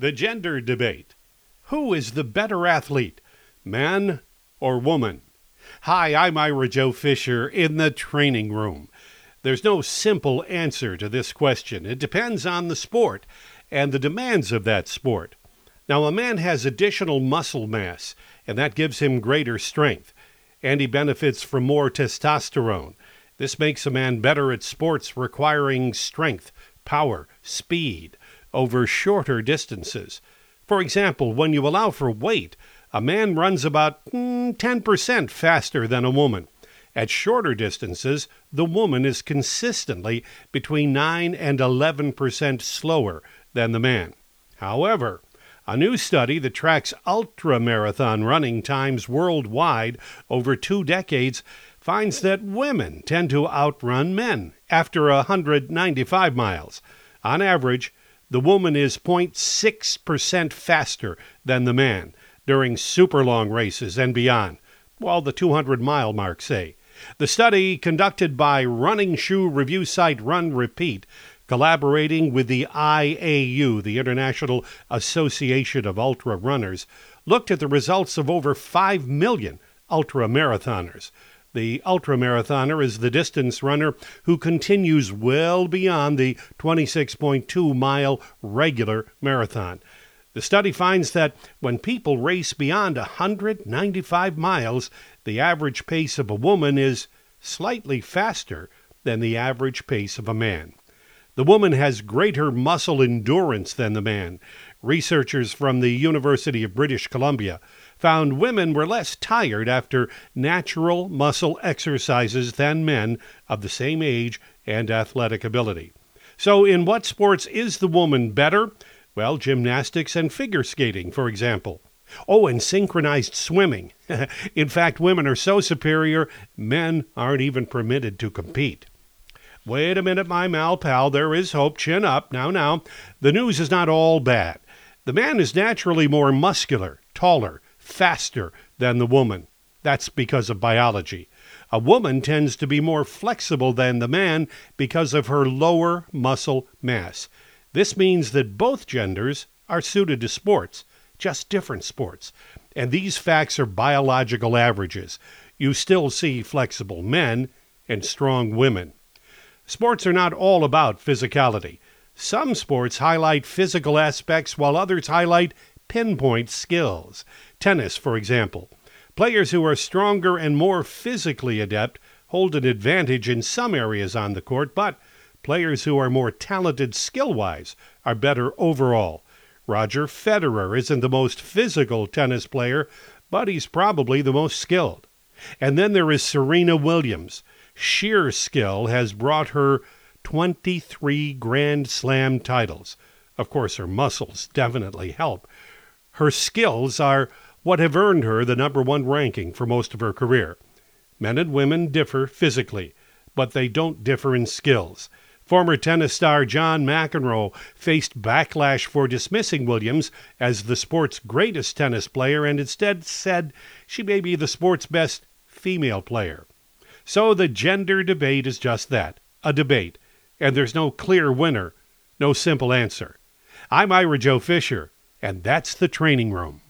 The gender debate. Who is the better athlete, man or woman? Hi, I'm Ira Joe Fisher in the training room. There's no simple answer to this question. It depends on the sport and the demands of that sport. Now, a man has additional muscle mass, and that gives him greater strength, and he benefits from more testosterone. This makes a man better at sports requiring strength, power, speed over shorter distances. For example, when you allow for weight, a man runs about mm, 10% faster than a woman. At shorter distances, the woman is consistently between 9 and 11% slower than the man. However, a new study that tracks ultra marathon running times worldwide over two decades finds that women tend to outrun men after 195 miles. On average, the woman is 0.6% faster than the man during super long races and beyond, while the 200 mile mark, say. The study, conducted by running shoe review site Run Repeat, collaborating with the IAU, the International Association of Ultra Runners, looked at the results of over 5 million ultra marathoners. The ultramarathoner is the distance runner who continues well beyond the 26.2 mile regular marathon. The study finds that when people race beyond 195 miles, the average pace of a woman is slightly faster than the average pace of a man. The woman has greater muscle endurance than the man. Researchers from the University of British Columbia found women were less tired after natural muscle exercises than men of the same age and athletic ability. So, in what sports is the woman better? Well, gymnastics and figure skating, for example. Oh, and synchronized swimming. in fact, women are so superior, men aren't even permitted to compete. Wait a minute, my mal pal. There is hope. Chin up. Now, now. The news is not all bad. The man is naturally more muscular, taller, faster than the woman. That's because of biology. A woman tends to be more flexible than the man because of her lower muscle mass. This means that both genders are suited to sports, just different sports. And these facts are biological averages. You still see flexible men and strong women. Sports are not all about physicality. Some sports highlight physical aspects while others highlight pinpoint skills. Tennis, for example. Players who are stronger and more physically adept hold an advantage in some areas on the court, but players who are more talented skill wise are better overall. Roger Federer isn't the most physical tennis player, but he's probably the most skilled. And then there is Serena Williams sheer skill has brought her 23 Grand Slam titles. Of course, her muscles definitely help. Her skills are what have earned her the number one ranking for most of her career. Men and women differ physically, but they don't differ in skills. Former tennis star John McEnroe faced backlash for dismissing Williams as the sport's greatest tennis player and instead said she may be the sport's best female player. So the gender debate is just that a debate, and there's no clear winner, no simple answer. I'm Ira Joe Fisher, and that's the training room.